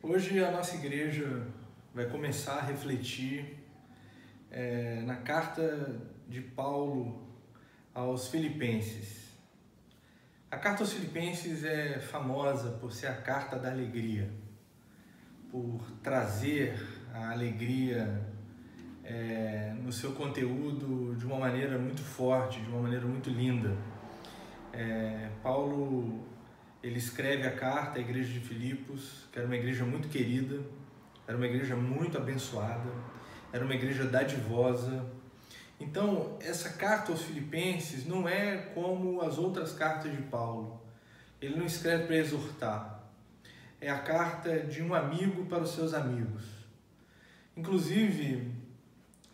Hoje a nossa igreja vai começar a refletir é, na carta de Paulo aos Filipenses. A carta aos Filipenses é famosa por ser a carta da alegria, por trazer a alegria é, no seu conteúdo de uma maneira muito forte, de uma maneira muito linda. É, Paulo ele escreve a carta à igreja de Filipos, que era uma igreja muito querida, era uma igreja muito abençoada, era uma igreja dadivosa. Então, essa carta aos Filipenses não é como as outras cartas de Paulo. Ele não escreve para exortar. É a carta de um amigo para os seus amigos. Inclusive,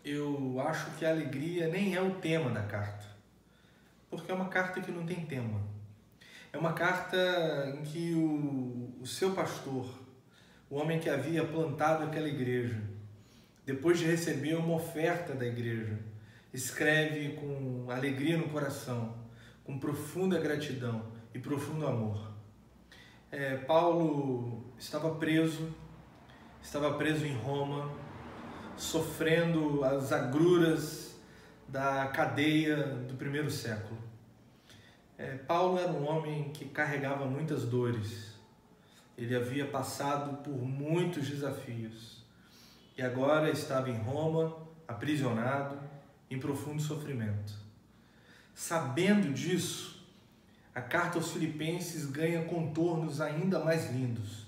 eu acho que a alegria nem é o tema da carta, porque é uma carta que não tem tema. É uma carta em que o, o seu pastor, o homem que havia plantado aquela igreja, depois de receber uma oferta da igreja, escreve com alegria no coração, com profunda gratidão e profundo amor. É, Paulo estava preso, estava preso em Roma, sofrendo as agruras da cadeia do primeiro século. É, Paulo era um homem que carregava muitas dores. Ele havia passado por muitos desafios e agora estava em Roma, aprisionado, em profundo sofrimento. Sabendo disso, a carta aos Filipenses ganha contornos ainda mais lindos.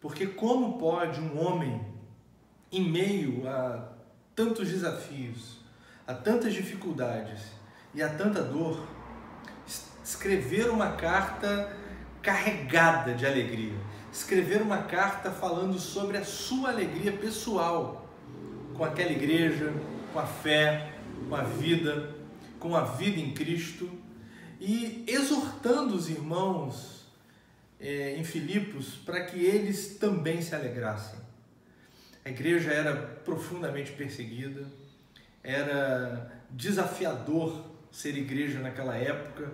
Porque como pode um homem, em meio a tantos desafios, a tantas dificuldades e a tanta dor, escrever uma carta carregada de alegria, escrever uma carta falando sobre a sua alegria pessoal com aquela igreja, com a fé, com a vida, com a vida em Cristo e exortando os irmãos é, em Filipos para que eles também se alegrassem. A igreja era profundamente perseguida, era desafiador ser igreja naquela época,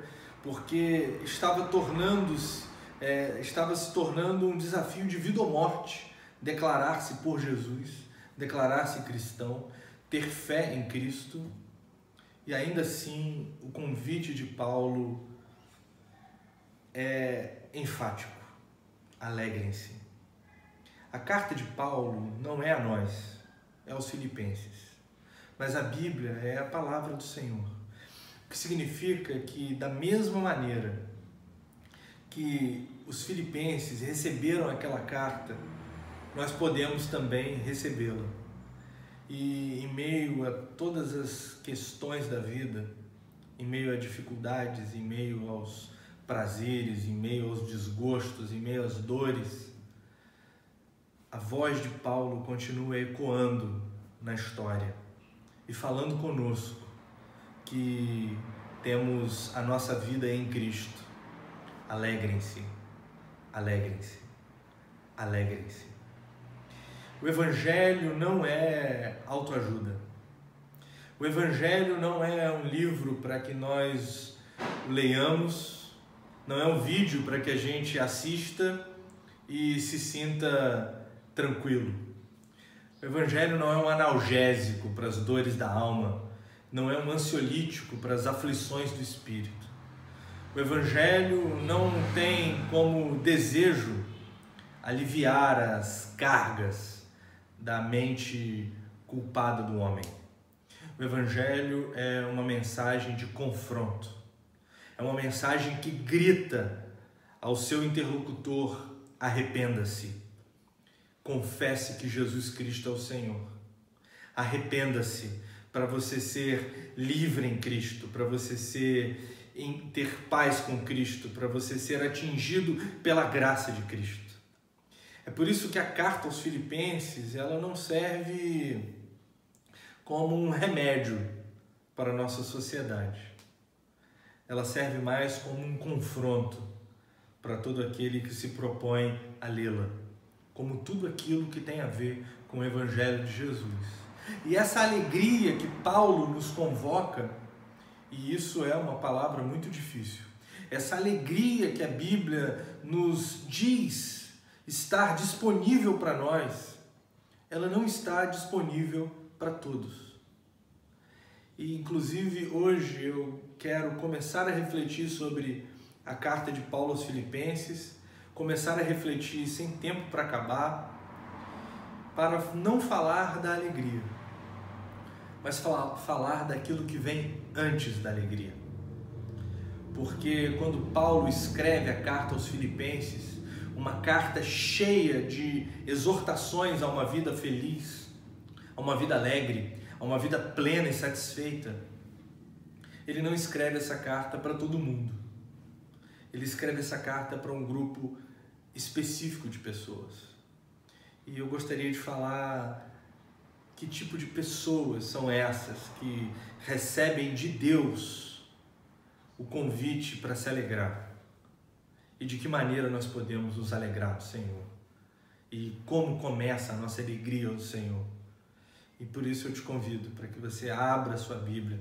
porque estava tornando-se é, estava se tornando um desafio de vida ou morte declarar-se por Jesus, declarar-se cristão, ter fé em Cristo. E ainda assim, o convite de Paulo é enfático: alegrem-se. A carta de Paulo não é a nós, é aos Filipenses. Mas a Bíblia é a palavra do Senhor. O que significa que, da mesma maneira que os filipenses receberam aquela carta, nós podemos também recebê-la. E em meio a todas as questões da vida, em meio a dificuldades, em meio aos prazeres, em meio aos desgostos, em meio às dores, a voz de Paulo continua ecoando na história e falando conosco que temos a nossa vida em Cristo. Alegrem-se, alegrem-se, alegrem-se. O Evangelho não é autoajuda. O Evangelho não é um livro para que nós leiamos, não é um vídeo para que a gente assista e se sinta tranquilo. O Evangelho não é um analgésico para as dores da alma, não é um ansiolítico para as aflições do espírito. O Evangelho não tem como desejo aliviar as cargas da mente culpada do homem. O Evangelho é uma mensagem de confronto, é uma mensagem que grita ao seu interlocutor: arrependa-se, confesse que Jesus Cristo é o Senhor, arrependa-se para você ser livre em Cristo, para você ser em ter paz com Cristo, para você ser atingido pela graça de Cristo. É por isso que a carta aos Filipenses, ela não serve como um remédio para a nossa sociedade. Ela serve mais como um confronto para todo aquele que se propõe a lê-la, como tudo aquilo que tem a ver com o evangelho de Jesus. E essa alegria que Paulo nos convoca, e isso é uma palavra muito difícil, essa alegria que a Bíblia nos diz estar disponível para nós, ela não está disponível para todos. E inclusive hoje eu quero começar a refletir sobre a carta de Paulo aos Filipenses, começar a refletir sem tempo para acabar, para não falar da alegria, mas falar, falar daquilo que vem antes da alegria. Porque quando Paulo escreve a carta aos Filipenses, uma carta cheia de exortações a uma vida feliz, a uma vida alegre, a uma vida plena e satisfeita, ele não escreve essa carta para todo mundo. Ele escreve essa carta para um grupo específico de pessoas. E eu gostaria de falar que tipo de pessoas são essas que recebem de Deus o convite para se alegrar. E de que maneira nós podemos nos alegrar do Senhor. E como começa a nossa alegria do Senhor. E por isso eu te convido para que você abra a sua Bíblia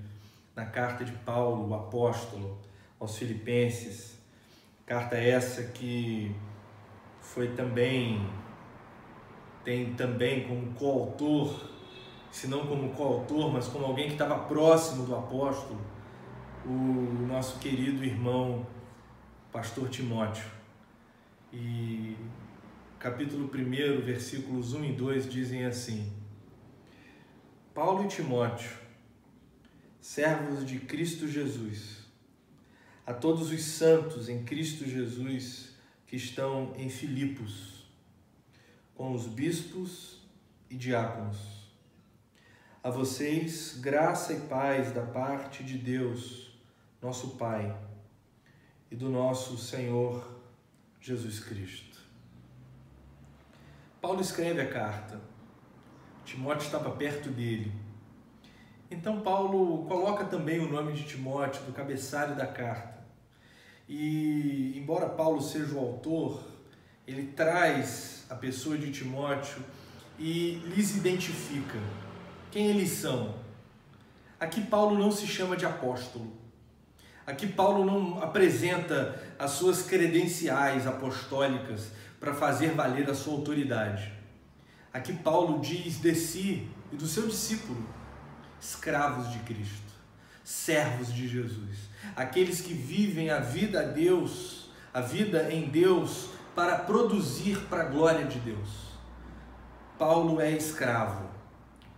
na carta de Paulo, o apóstolo, aos Filipenses. Carta essa que foi também, tem também como coautor, se não como coautor, mas como alguém que estava próximo do apóstolo, o nosso querido irmão, pastor Timóteo. E capítulo 1, versículos 1 e 2 dizem assim: Paulo e Timóteo, servos de Cristo Jesus, a todos os santos em Cristo Jesus que estão em Filipos, com os bispos e diáconos. A vocês, graça e paz da parte de Deus, nosso Pai, e do nosso Senhor Jesus Cristo. Paulo escreve a carta Timóteo estava perto dele. Então Paulo coloca também o nome de Timóteo no cabeçalho da carta. E embora Paulo seja o autor, ele traz a pessoa de Timóteo e lhes identifica quem eles são. Aqui Paulo não se chama de apóstolo. Aqui Paulo não apresenta as suas credenciais apostólicas para fazer valer a sua autoridade. Aqui Paulo diz de si e do seu discípulo, escravos de Cristo, servos de Jesus, aqueles que vivem a vida a Deus, a vida em Deus para produzir para a glória de Deus. Paulo é escravo,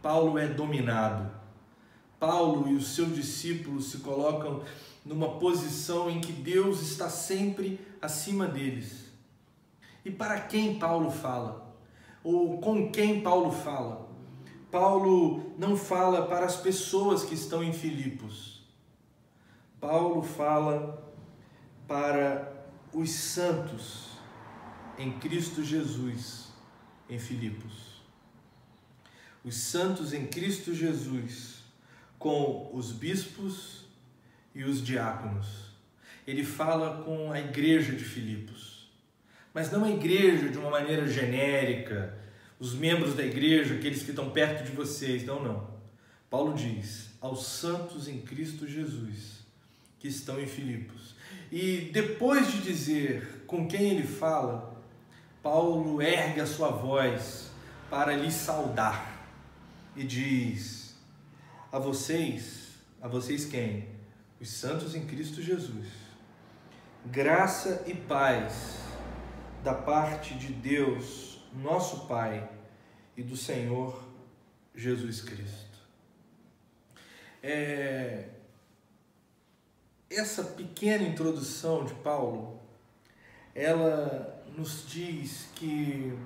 Paulo é dominado. Paulo e os seus discípulos se colocam numa posição em que Deus está sempre acima deles. E para quem Paulo fala? ou com quem Paulo fala. Paulo não fala para as pessoas que estão em Filipos. Paulo fala para os santos em Cristo Jesus em Filipos. Os santos em Cristo Jesus com os bispos e os diáconos. Ele fala com a igreja de Filipos mas não a igreja de uma maneira genérica, os membros da igreja, aqueles que estão perto de vocês. Não, não. Paulo diz: aos santos em Cristo Jesus que estão em Filipos. E depois de dizer com quem ele fala, Paulo ergue a sua voz para lhe saudar e diz: A vocês, a vocês quem? Os santos em Cristo Jesus. Graça e paz da parte de Deus, nosso Pai, e do Senhor Jesus Cristo. É... Essa pequena introdução de Paulo, ela nos diz que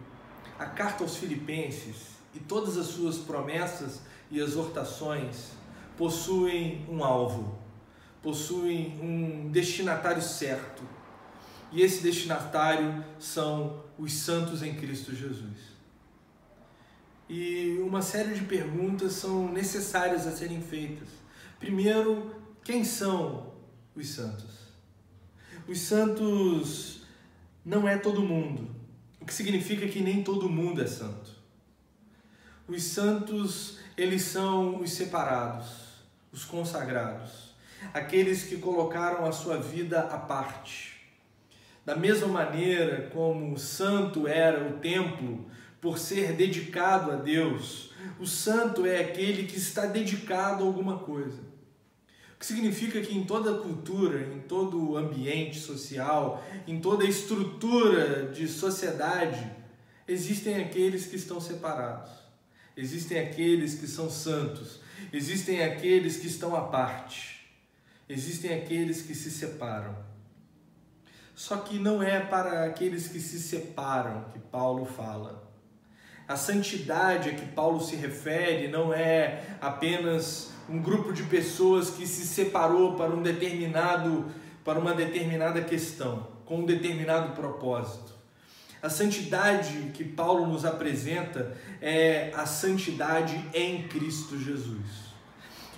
a carta aos Filipenses e todas as suas promessas e exortações possuem um alvo, possuem um destinatário certo e esse destinatário são os santos em Cristo Jesus. E uma série de perguntas são necessárias a serem feitas. Primeiro, quem são os santos? Os santos não é todo mundo, o que significa que nem todo mundo é santo. Os santos, eles são os separados, os consagrados, aqueles que colocaram a sua vida à parte Da mesma maneira como o santo era o templo por ser dedicado a Deus, o santo é aquele que está dedicado a alguma coisa. O que significa que em toda cultura, em todo ambiente social, em toda estrutura de sociedade, existem aqueles que estão separados, existem aqueles que são santos, existem aqueles que estão à parte, existem aqueles que se separam. Só que não é para aqueles que se separam que Paulo fala. A santidade a que Paulo se refere não é apenas um grupo de pessoas que se separou para um determinado para uma determinada questão, com um determinado propósito. A santidade que Paulo nos apresenta é a santidade em Cristo Jesus.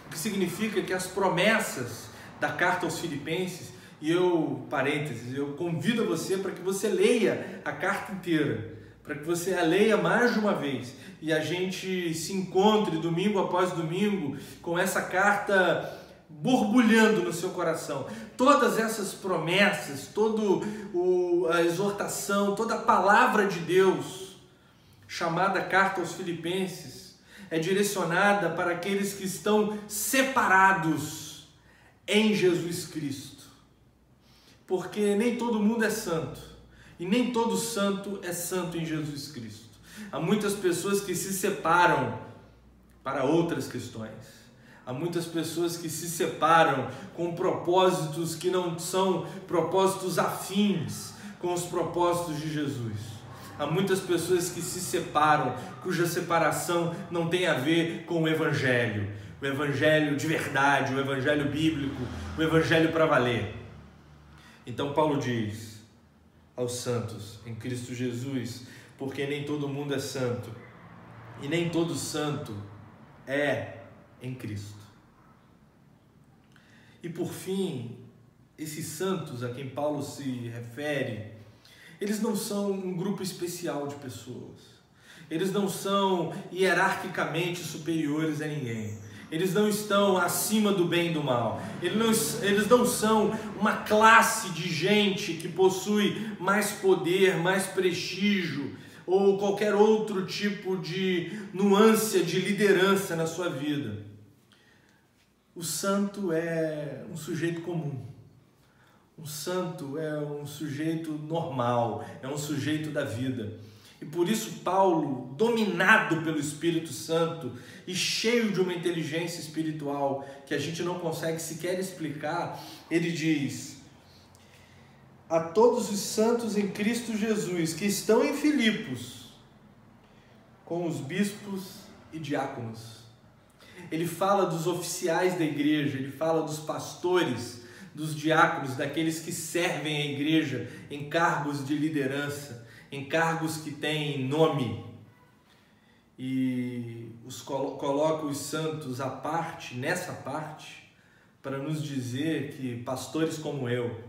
O que significa que as promessas da carta aos Filipenses, e eu, parênteses, eu convido você para que você leia a carta inteira para que você a leia mais de uma vez e a gente se encontre domingo após domingo com essa carta borbulhando no seu coração. Todas essas promessas, toda a exortação, toda a palavra de Deus, chamada Carta aos Filipenses, é direcionada para aqueles que estão separados em Jesus Cristo. Porque nem todo mundo é santo e nem todo santo é santo em Jesus Cristo. Há muitas pessoas que se separam para outras questões. Há muitas pessoas que se separam com propósitos que não são propósitos afins com os propósitos de Jesus. Há muitas pessoas que se separam, cuja separação não tem a ver com o Evangelho, o Evangelho de verdade, o Evangelho bíblico, o Evangelho para valer. Então, Paulo diz: aos santos em Cristo Jesus, porque nem todo mundo é santo e nem todo santo é em Cristo. E por fim, esses santos a quem Paulo se refere, eles não são um grupo especial de pessoas. Eles não são hierarquicamente superiores a ninguém. Eles não estão acima do bem e do mal. Eles não, eles não são uma classe de gente que possui mais poder, mais prestígio ou qualquer outro tipo de nuance de liderança na sua vida. O santo é um sujeito comum. Um santo é um sujeito normal, é um sujeito da vida. E por isso, Paulo, dominado pelo Espírito Santo e cheio de uma inteligência espiritual que a gente não consegue sequer explicar, ele diz: A todos os santos em Cristo Jesus que estão em Filipos, com os bispos e diáconos. Ele fala dos oficiais da igreja, ele fala dos pastores, dos diáconos, daqueles que servem a igreja em cargos de liderança em cargos que têm nome e os coloca os santos à parte, nessa parte, para nos dizer que pastores como eu,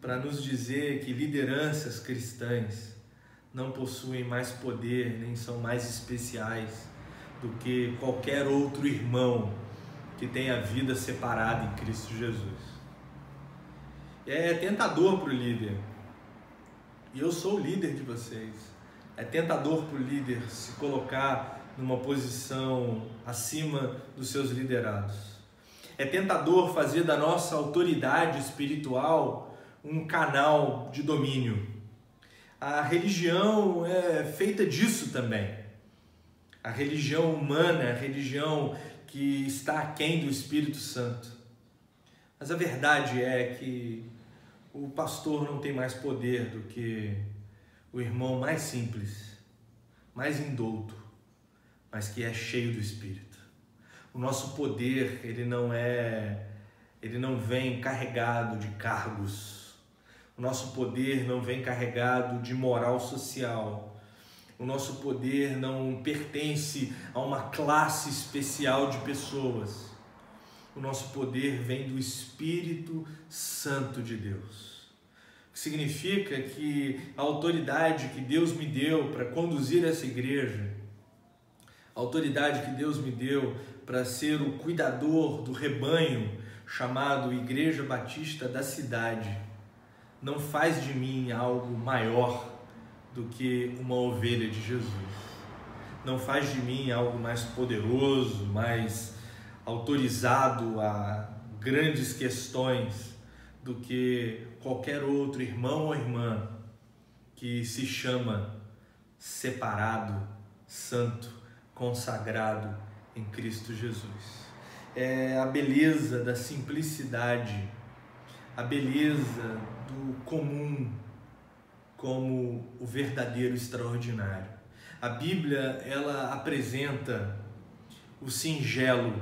para nos dizer que lideranças cristãs não possuem mais poder nem são mais especiais do que qualquer outro irmão que tenha vida separada em Cristo Jesus. É tentador para o líder e eu sou o líder de vocês. É tentador para o líder se colocar numa posição acima dos seus liderados. É tentador fazer da nossa autoridade espiritual um canal de domínio. A religião é feita disso também. A religião humana, a religião que está aquém do Espírito Santo. Mas a verdade é que o pastor não tem mais poder do que o irmão mais simples, mais indouto, mas que é cheio do Espírito. O nosso poder, ele não é, ele não vem carregado de cargos. O nosso poder não vem carregado de moral social. O nosso poder não pertence a uma classe especial de pessoas. O nosso poder vem do Espírito Santo de Deus significa que a autoridade que Deus me deu para conduzir essa igreja, a autoridade que Deus me deu para ser o cuidador do rebanho chamado Igreja Batista da Cidade, não faz de mim algo maior do que uma ovelha de Jesus. Não faz de mim algo mais poderoso, mais autorizado a grandes questões do que qualquer outro irmão ou irmã que se chama separado, santo, consagrado em Cristo Jesus. É a beleza da simplicidade, a beleza do comum como o verdadeiro extraordinário. A Bíblia, ela apresenta o singelo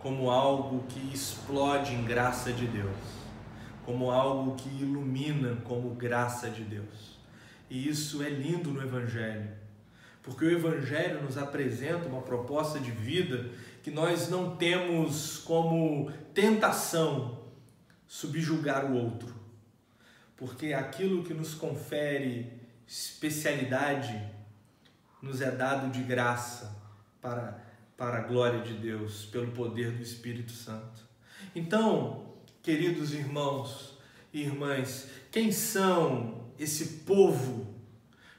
como algo que explode em graça de Deus, como algo que ilumina como graça de Deus. E isso é lindo no Evangelho, porque o Evangelho nos apresenta uma proposta de vida que nós não temos como tentação subjugar o outro, porque aquilo que nos confere especialidade nos é dado de graça para, para a glória de Deus, pelo poder do Espírito Santo. Então, queridos irmãos e irmãs, quem são esse povo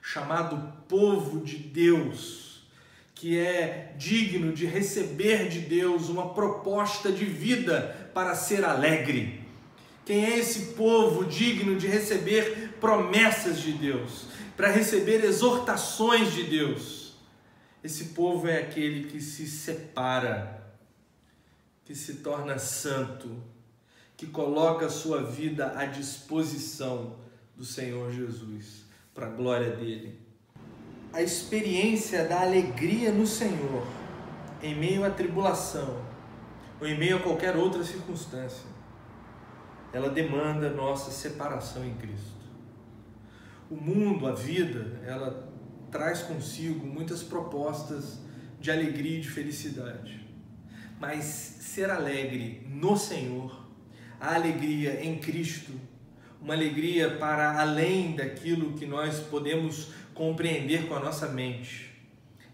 chamado povo de Deus, que é digno de receber de Deus uma proposta de vida para ser alegre? Quem é esse povo digno de receber promessas de Deus, para receber exortações de Deus? Esse povo é aquele que se separa, que se torna santo, que coloca sua vida à disposição do Senhor Jesus, para a glória dele. A experiência da alegria no Senhor, em meio à tribulação, ou em meio a qualquer outra circunstância, ela demanda nossa separação em Cristo. O mundo, a vida, ela traz consigo muitas propostas de alegria e de felicidade. Mas ser alegre no Senhor, a alegria em Cristo, uma alegria para além daquilo que nós podemos compreender com a nossa mente,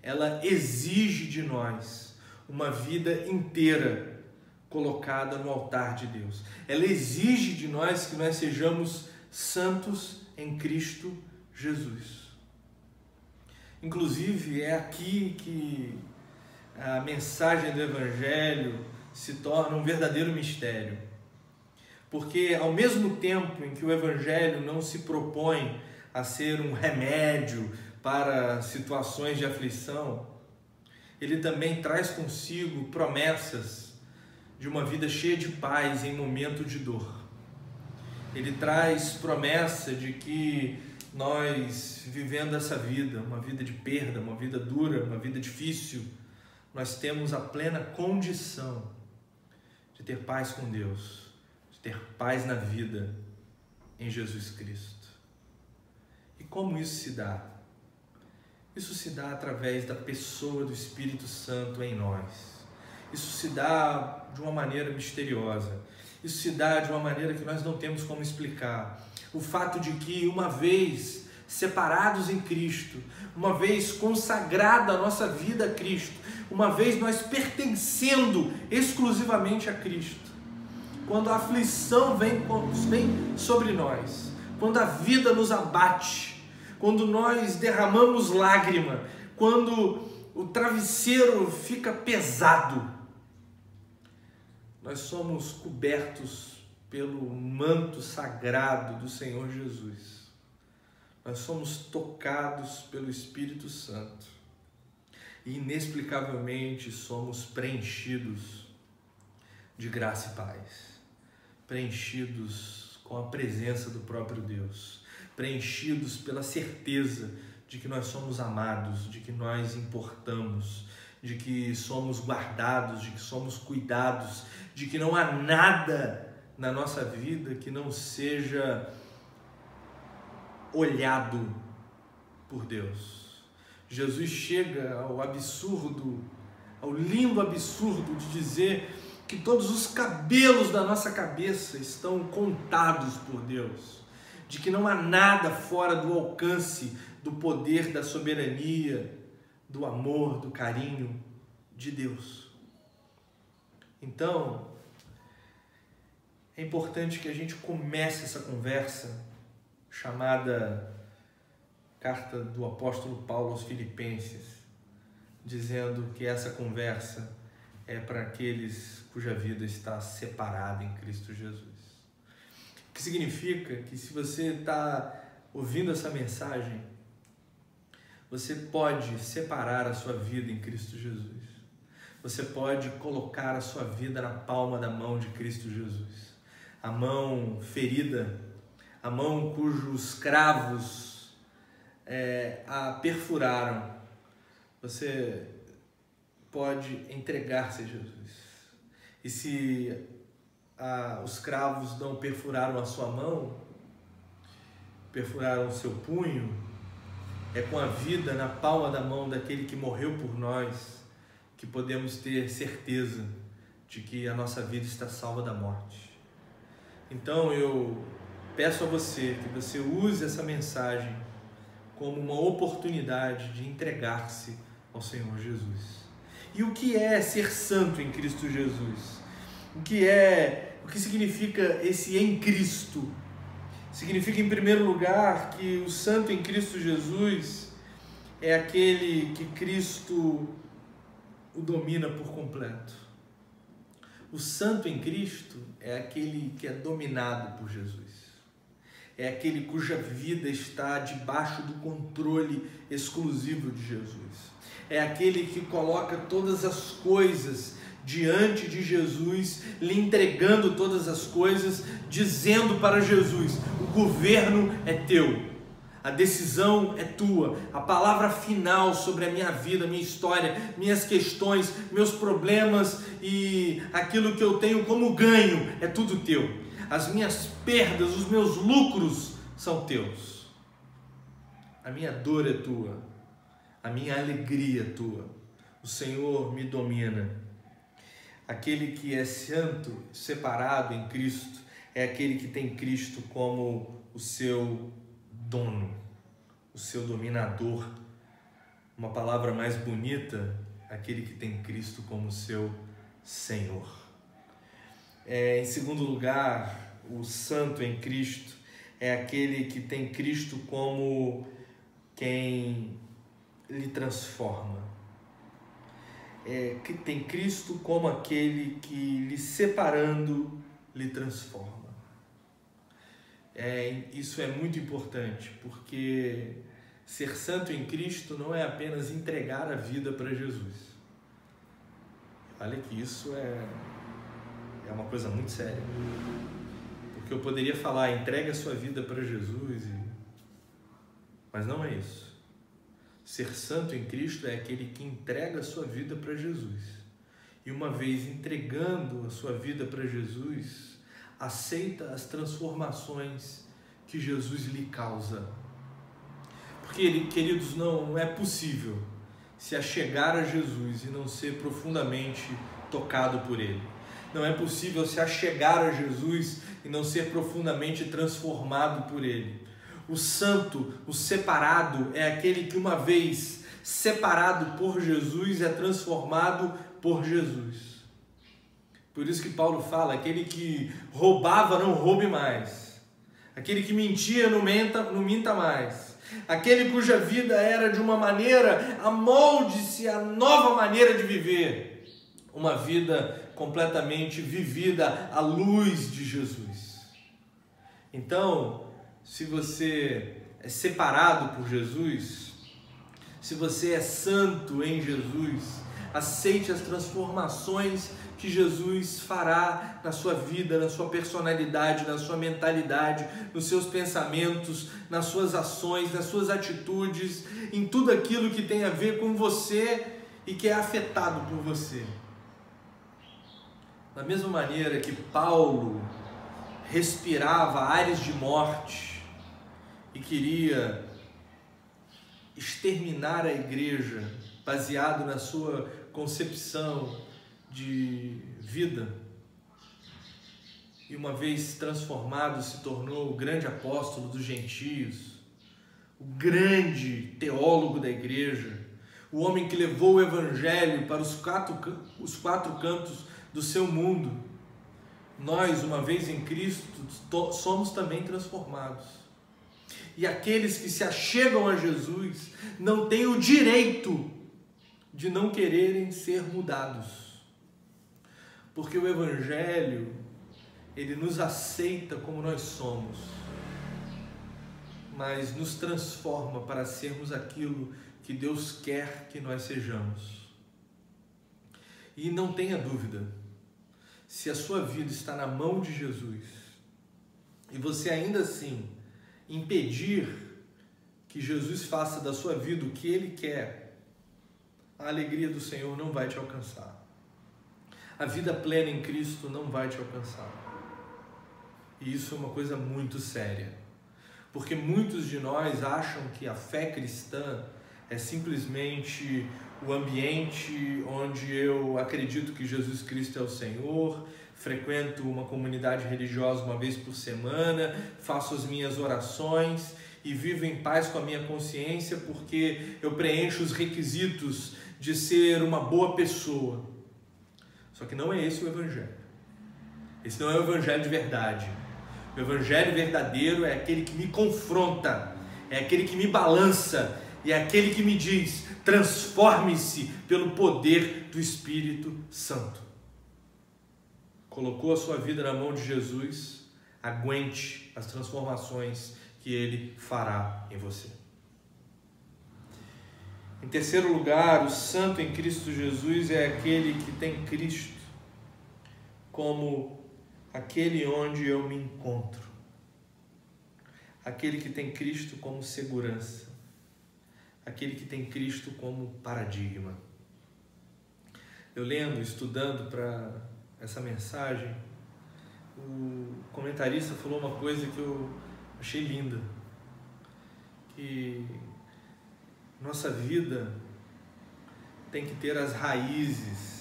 ela exige de nós uma vida inteira colocada no altar de Deus. Ela exige de nós que nós sejamos santos em Cristo Jesus. Inclusive, é aqui que a mensagem do Evangelho se torna um verdadeiro mistério. Porque, ao mesmo tempo em que o Evangelho não se propõe a ser um remédio para situações de aflição, ele também traz consigo promessas de uma vida cheia de paz em momento de dor. Ele traz promessa de que nós, vivendo essa vida, uma vida de perda, uma vida dura, uma vida difícil, nós temos a plena condição de ter paz com Deus, de ter paz na vida em Jesus Cristo. E como isso se dá? Isso se dá através da pessoa do Espírito Santo em nós isso se dá de uma maneira misteriosa. Isso se dá de uma maneira que nós não temos como explicar. O fato de que, uma vez separados em Cristo, uma vez consagrada a nossa vida a Cristo, uma vez nós pertencendo exclusivamente a Cristo, quando a aflição vem, vem sobre nós, quando a vida nos abate, quando nós derramamos lágrima, quando o travesseiro fica pesado, nós somos cobertos pelo manto sagrado do Senhor Jesus. Nós somos tocados pelo Espírito Santo. E inexplicavelmente somos preenchidos de graça e paz, preenchidos com a presença do próprio Deus, preenchidos pela certeza de que nós somos amados, de que nós importamos, de que somos guardados, de que somos cuidados, de que não há nada na nossa vida que não seja olhado por Deus. Jesus chega ao absurdo, ao lindo absurdo de dizer que todos os cabelos da nossa cabeça estão contados por Deus, de que não há nada fora do alcance do poder, da soberania, do amor, do carinho de Deus. Então, é importante que a gente comece essa conversa chamada carta do apóstolo Paulo aos Filipenses, dizendo que essa conversa é para aqueles cuja vida está separada em Cristo Jesus. O que significa que se você está ouvindo essa mensagem, você pode separar a sua vida em Cristo Jesus. Você pode colocar a sua vida na palma da mão de Cristo Jesus. A mão ferida, a mão cujos cravos é, a perfuraram. Você pode entregar-se a Jesus. E se os cravos não perfuraram a sua mão, perfuraram o seu punho, é com a vida na palma da mão daquele que morreu por nós que podemos ter certeza de que a nossa vida está salva da morte. Então eu peço a você que você use essa mensagem como uma oportunidade de entregar-se ao Senhor Jesus. E o que é ser santo em Cristo Jesus? O que é, o que significa esse em Cristo? Significa em primeiro lugar que o santo em Cristo Jesus é aquele que Cristo o domina por completo. O santo em Cristo é aquele que é dominado por Jesus. É aquele cuja vida está debaixo do controle exclusivo de Jesus. É aquele que coloca todas as coisas diante de Jesus, lhe entregando todas as coisas, dizendo para Jesus: o governo é teu, a decisão é tua, a palavra final sobre a minha vida, minha história, minhas questões, meus problemas e aquilo que eu tenho como ganho é tudo teu. As minhas perdas, os meus lucros são teus. A minha dor é tua, a minha alegria é tua. O Senhor me domina. Aquele que é santo, separado em Cristo, é aquele que tem Cristo como o seu dono, o seu dominador. Uma palavra mais bonita, aquele que tem Cristo como seu Senhor. É, em segundo lugar, o santo em Cristo é aquele que tem Cristo como quem lhe transforma. É, que tem Cristo como aquele que lhe separando lhe transforma. É, isso é muito importante, porque ser santo em Cristo não é apenas entregar a vida para Jesus. Olha que isso é, é uma coisa muito séria. Porque eu poderia falar, entregue a sua vida para Jesus, e... mas não é isso. Ser santo em Cristo é aquele que entrega a sua vida para Jesus. E uma vez entregando a sua vida para Jesus, aceita as transformações que Jesus lhe causa. Porque, queridos, não é possível se achegar a Jesus e não ser profundamente tocado por Ele. Não é possível se achegar a Jesus e não ser profundamente transformado por Ele. O santo, o separado, é aquele que, uma vez separado por Jesus, é transformado por Jesus. Por isso que Paulo fala: aquele que roubava, não roube mais. Aquele que mentia, não, menta, não minta mais. Aquele cuja vida era de uma maneira, amolde-se a nova maneira de viver. Uma vida completamente vivida à luz de Jesus. Então, se você é separado por Jesus, se você é santo em Jesus, aceite as transformações que Jesus fará na sua vida, na sua personalidade, na sua mentalidade, nos seus pensamentos, nas suas ações, nas suas atitudes, em tudo aquilo que tem a ver com você e que é afetado por você. Da mesma maneira que Paulo respirava ares de morte e queria exterminar a igreja baseado na sua concepção de vida. E uma vez transformado, se tornou o grande apóstolo dos gentios, o grande teólogo da igreja, o homem que levou o evangelho para os quatro, os quatro cantos do seu mundo. nós, uma vez em Cristo, somos também transformados. E aqueles que se achegam a Jesus não têm o direito de não quererem ser mudados. Porque o Evangelho, ele nos aceita como nós somos, mas nos transforma para sermos aquilo que Deus quer que nós sejamos. E não tenha dúvida, se a sua vida está na mão de Jesus e você ainda assim impedir que Jesus faça da sua vida o que ele quer, a alegria do Senhor não vai te alcançar. A vida plena em Cristo não vai te alcançar. E isso é uma coisa muito séria. Porque muitos de nós acham que a fé cristã é simplesmente o ambiente onde eu acredito que Jesus Cristo é o Senhor, frequento uma comunidade religiosa uma vez por semana, faço as minhas orações e vivo em paz com a minha consciência porque eu preencho os requisitos de ser uma boa pessoa. Só que não é esse o Evangelho. Esse não é o Evangelho de verdade. O Evangelho verdadeiro é aquele que me confronta, é aquele que me balança, e é aquele que me diz: transforme-se pelo poder do Espírito Santo. Colocou a sua vida na mão de Jesus, aguente as transformações que ele fará em você. Em terceiro lugar, o santo em Cristo Jesus é aquele que tem Cristo como aquele onde eu me encontro. Aquele que tem Cristo como segurança aquele que tem Cristo como paradigma. Eu lendo, estudando para essa mensagem, o comentarista falou uma coisa que eu achei linda, que nossa vida tem que ter as raízes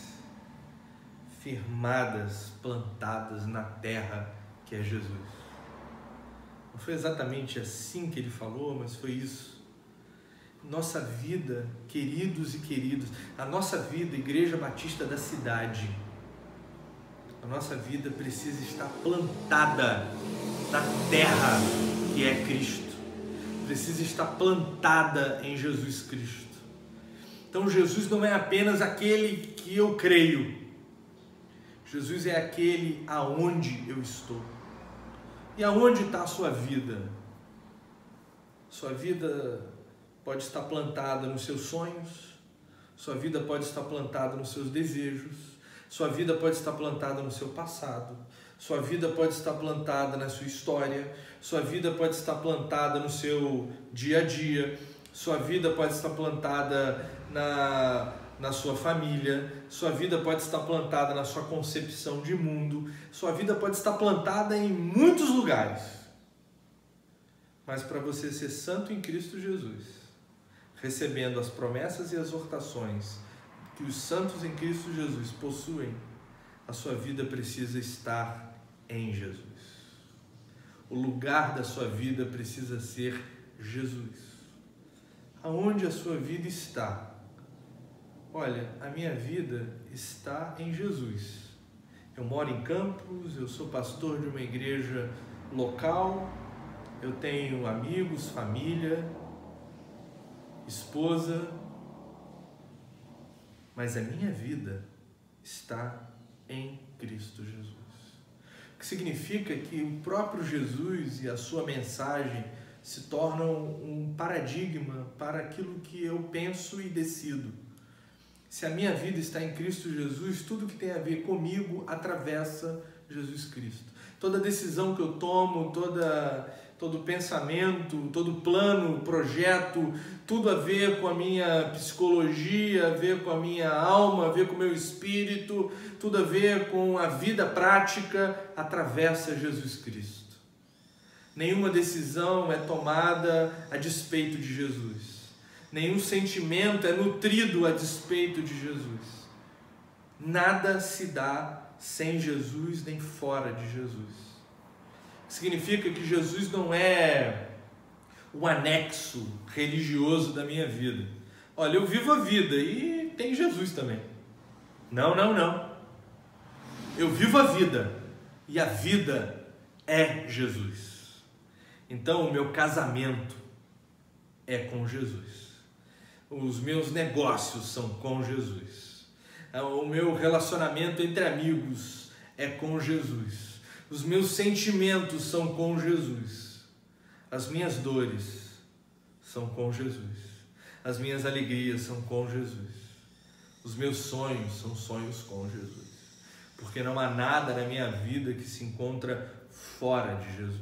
firmadas, plantadas na terra que é Jesus. Não foi exatamente assim que ele falou, mas foi isso. Nossa vida, queridos e queridos, a nossa vida, Igreja Batista da cidade, a nossa vida precisa estar plantada na terra que é Cristo, precisa estar plantada em Jesus Cristo. Então, Jesus não é apenas aquele que eu creio, Jesus é aquele aonde eu estou. E aonde está a sua vida? Sua vida pode estar plantada nos seus sonhos, sua vida pode estar plantada nos seus desejos, sua vida pode estar plantada no seu passado, sua vida pode estar plantada na sua história, sua vida pode estar plantada no seu dia a dia, sua vida pode estar plantada na, na sua família, sua vida pode estar plantada na sua concepção de mundo, sua vida pode estar plantada em muitos lugares. Mas para você ser santo em Cristo Jesus, recebendo as promessas e exortações que os santos em Cristo Jesus possuem, a sua vida precisa estar em Jesus. O lugar da sua vida precisa ser Jesus. Aonde a sua vida está? Olha, a minha vida está em Jesus. Eu moro em Campos, eu sou pastor de uma igreja local, eu tenho amigos, família, esposa, mas a minha vida está em Cristo Jesus. O que significa que o próprio Jesus e a sua mensagem se tornam um paradigma para aquilo que eu penso e decido. Se a minha vida está em Cristo Jesus, tudo que tem a ver comigo atravessa Jesus Cristo. Toda decisão que eu tomo, toda todo pensamento, todo plano, projeto, tudo a ver com a minha psicologia, a ver com a minha alma, a ver com o meu espírito, tudo a ver com a vida prática, atravessa Jesus Cristo. Nenhuma decisão é tomada a despeito de Jesus. Nenhum sentimento é nutrido a despeito de Jesus. Nada se dá sem Jesus nem fora de Jesus significa que Jesus não é o anexo religioso da minha vida. Olha, eu vivo a vida e tem Jesus também. Não, não, não. Eu vivo a vida, E a vida é Jesus. Então, o meu casamento é com Jesus. Os meus negócios são com Jesus. O meu relacionamento entre amigos é com Jesus. Os meus sentimentos são com Jesus. As minhas dores são com Jesus. As minhas alegrias são com Jesus. Os meus sonhos são sonhos com Jesus. Porque não há nada na minha vida que se encontra fora de Jesus.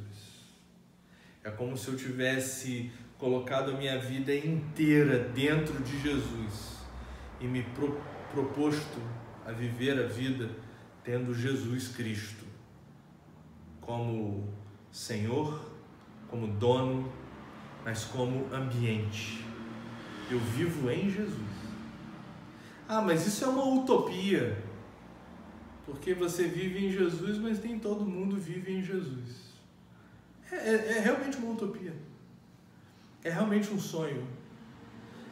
É como se eu tivesse colocado a minha vida inteira dentro de Jesus e me pro, proposto a viver a vida tendo Jesus Cristo como Senhor, como dono, mas como ambiente. Eu vivo em Jesus. Ah, mas isso é uma utopia. Porque você vive em Jesus, mas nem todo mundo vive em Jesus. É, é, é realmente uma utopia. É realmente um sonho.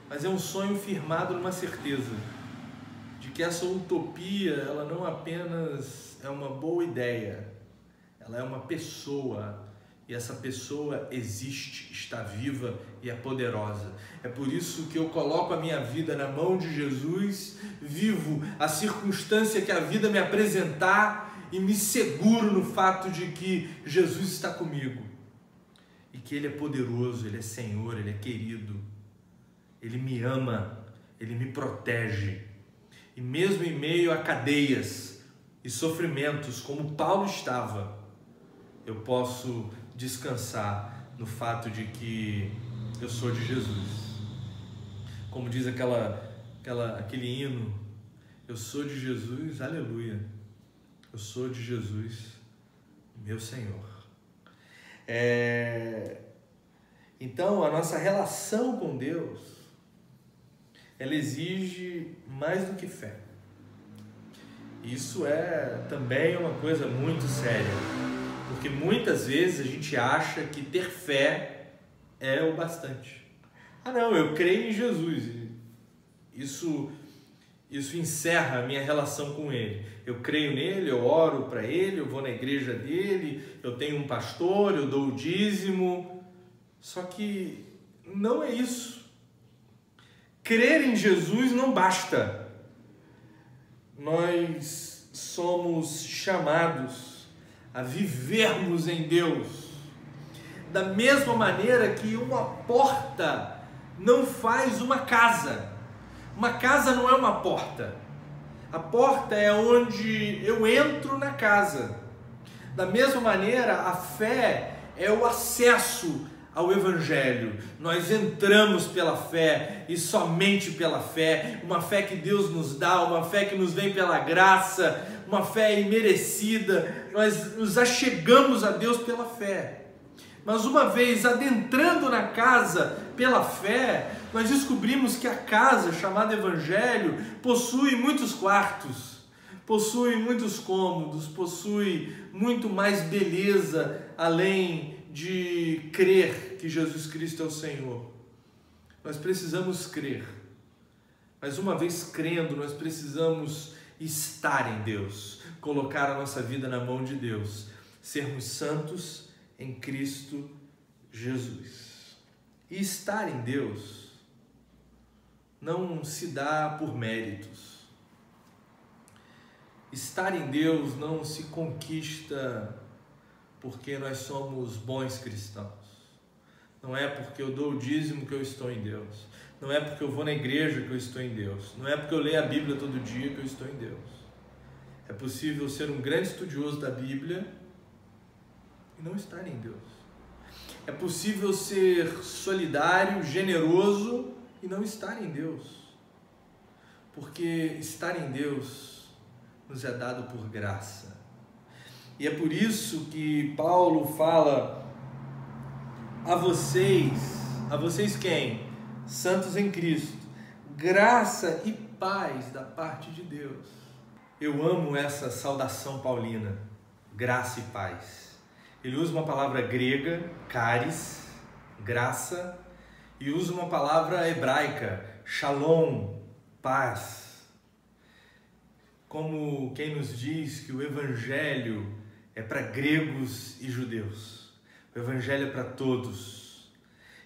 Mas é um sonho firmado numa certeza de que essa utopia, ela não apenas é uma boa ideia, ela é uma pessoa e essa pessoa existe, está viva e é poderosa. É por isso que eu coloco a minha vida na mão de Jesus, vivo a circunstância que a vida me apresentar e me seguro no fato de que Jesus está comigo e que Ele é poderoso, Ele é Senhor, Ele é querido, Ele me ama, Ele me protege. E mesmo em meio a cadeias e sofrimentos, como Paulo estava, eu posso descansar no fato de que eu sou de Jesus. Como diz aquela, aquela, aquele hino, eu sou de Jesus, aleluia. Eu sou de Jesus, meu Senhor. É... Então, a nossa relação com Deus, ela exige mais do que fé. Isso é também uma coisa muito séria. Porque muitas vezes a gente acha que ter fé é o bastante. Ah, não, eu creio em Jesus. Isso isso encerra a minha relação com ele. Eu creio nele, eu oro para ele, eu vou na igreja dele, eu tenho um pastor, eu dou o dízimo. Só que não é isso. Crer em Jesus não basta. Nós somos chamados a vivermos em Deus. Da mesma maneira que uma porta não faz uma casa. Uma casa não é uma porta. A porta é onde eu entro na casa. Da mesma maneira, a fé é o acesso ao Evangelho. Nós entramos pela fé e somente pela fé, uma fé que Deus nos dá, uma fé que nos vem pela graça, uma fé imerecida. Nós nos achegamos a Deus pela fé. Mas uma vez adentrando na casa pela fé, nós descobrimos que a casa chamada Evangelho possui muitos quartos, possui muitos cômodos, possui muito mais beleza além de crer que Jesus Cristo é o Senhor. Nós precisamos crer. Mas uma vez crendo, nós precisamos estar em Deus, colocar a nossa vida na mão de Deus, sermos santos em Cristo Jesus. E estar em Deus não se dá por méritos. Estar em Deus não se conquista porque nós somos bons cristãos. Não é porque eu dou o dízimo que eu estou em Deus. Não é porque eu vou na igreja que eu estou em Deus. Não é porque eu leio a Bíblia todo dia que eu estou em Deus. É possível ser um grande estudioso da Bíblia e não estar em Deus. É possível ser solidário, generoso e não estar em Deus. Porque estar em Deus nos é dado por graça. E é por isso que Paulo fala a vocês, a vocês quem? Santos em Cristo, graça e paz da parte de Deus. Eu amo essa saudação paulina, graça e paz. Ele usa uma palavra grega, caris, graça, e usa uma palavra hebraica, shalom, paz. Como quem nos diz que o evangelho é para gregos e judeus. O Evangelho é para todos.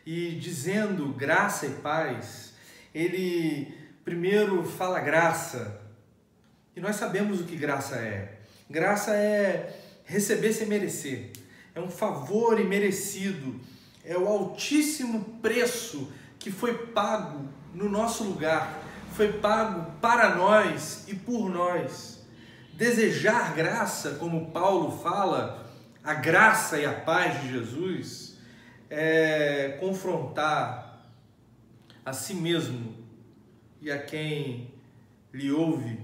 E dizendo graça e paz, ele primeiro fala graça. E nós sabemos o que graça é. Graça é receber sem merecer. É um favor imerecido. É o altíssimo preço que foi pago no nosso lugar. Foi pago para nós e por nós. Desejar graça, como Paulo fala, a graça e a paz de Jesus, é confrontar a si mesmo e a quem lhe ouve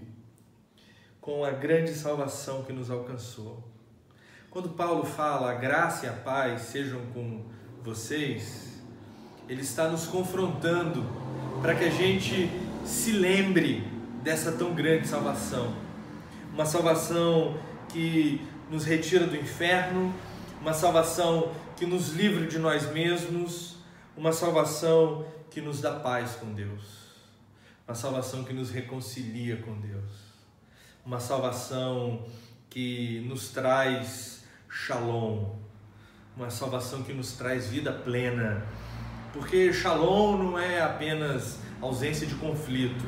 com a grande salvação que nos alcançou. Quando Paulo fala a graça e a paz sejam com vocês, ele está nos confrontando para que a gente se lembre dessa tão grande salvação uma salvação que nos retira do inferno, uma salvação que nos livra de nós mesmos, uma salvação que nos dá paz com Deus, uma salvação que nos reconcilia com Deus, uma salvação que nos traz shalom, uma salvação que nos traz vida plena, porque shalom não é apenas ausência de conflito,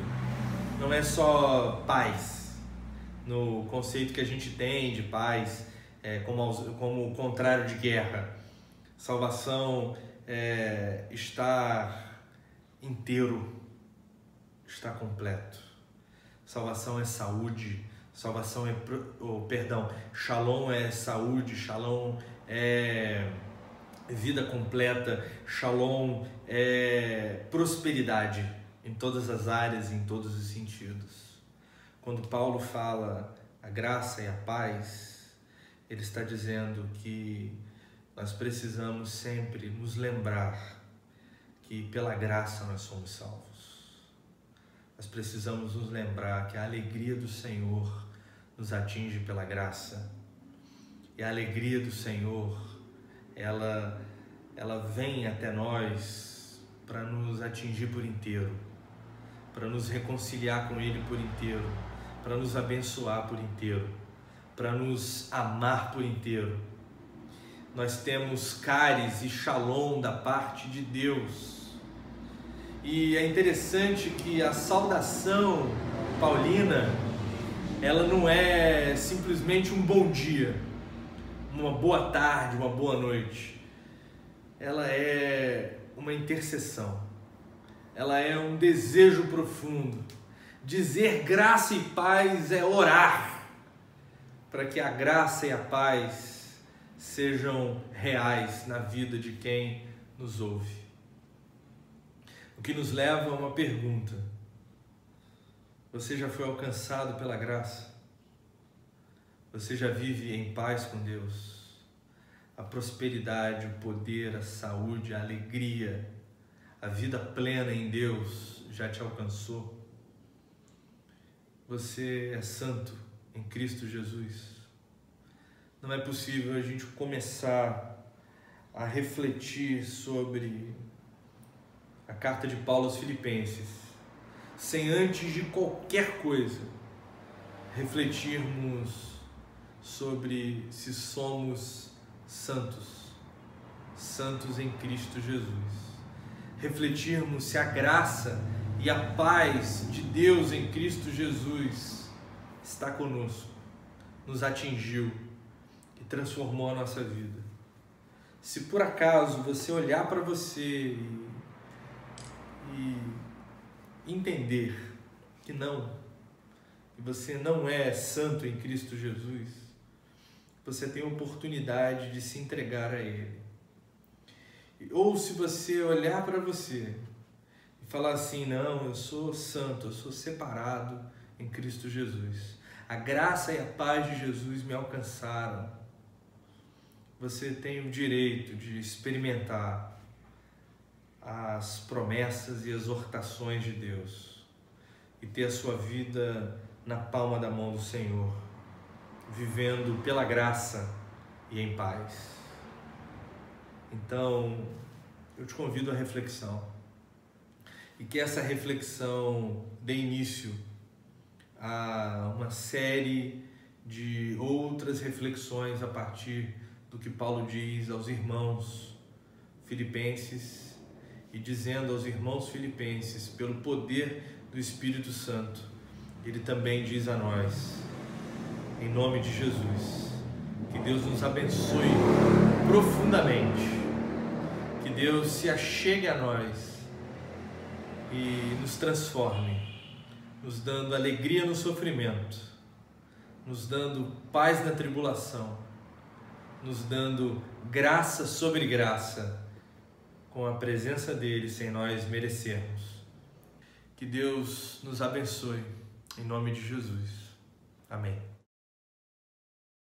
não é só paz no conceito que a gente tem de paz é, como, como o contrário de guerra. Salvação é estar inteiro, estar completo. Salvação é saúde, salvação é, oh, perdão, shalom é saúde, shalom é vida completa, shalom é prosperidade em todas as áreas, em todos os sentidos. Quando Paulo fala a graça e a paz, ele está dizendo que nós precisamos sempre nos lembrar que pela graça nós somos salvos. Nós precisamos nos lembrar que a alegria do Senhor nos atinge pela graça. E a alegria do Senhor, ela ela vem até nós para nos atingir por inteiro, para nos reconciliar com ele por inteiro para nos abençoar por inteiro, para nos amar por inteiro. Nós temos caris e shalom da parte de Deus. E é interessante que a saudação paulina, ela não é simplesmente um bom dia, uma boa tarde, uma boa noite. Ela é uma intercessão. Ela é um desejo profundo Dizer graça e paz é orar para que a graça e a paz sejam reais na vida de quem nos ouve. O que nos leva a uma pergunta: Você já foi alcançado pela graça? Você já vive em paz com Deus? A prosperidade, o poder, a saúde, a alegria, a vida plena em Deus já te alcançou? Você é santo em Cristo Jesus. Não é possível a gente começar a refletir sobre a carta de Paulo aos Filipenses sem antes de qualquer coisa refletirmos sobre se somos santos, santos em Cristo Jesus. Refletirmos se a graça e a paz de Deus em Cristo Jesus está conosco, nos atingiu e transformou a nossa vida. Se por acaso você olhar para você e, e entender que não, que você não é santo em Cristo Jesus, você tem a oportunidade de se entregar a Ele. Ou se você olhar para você falar assim: não, eu sou santo, eu sou separado em Cristo Jesus. A graça e a paz de Jesus me alcançaram. Você tem o direito de experimentar as promessas e exortações de Deus e ter a sua vida na palma da mão do Senhor, vivendo pela graça e em paz. Então, eu te convido à reflexão e que essa reflexão dê início a uma série de outras reflexões a partir do que Paulo diz aos irmãos filipenses e dizendo aos irmãos filipenses, pelo poder do Espírito Santo, ele também diz a nós, em nome de Jesus, que Deus nos abençoe profundamente, que Deus se achegue a nós e nos transforme, nos dando alegria no sofrimento, nos dando paz na tribulação, nos dando graça sobre graça, com a presença dele sem nós merecermos. Que Deus nos abençoe, em nome de Jesus. Amém.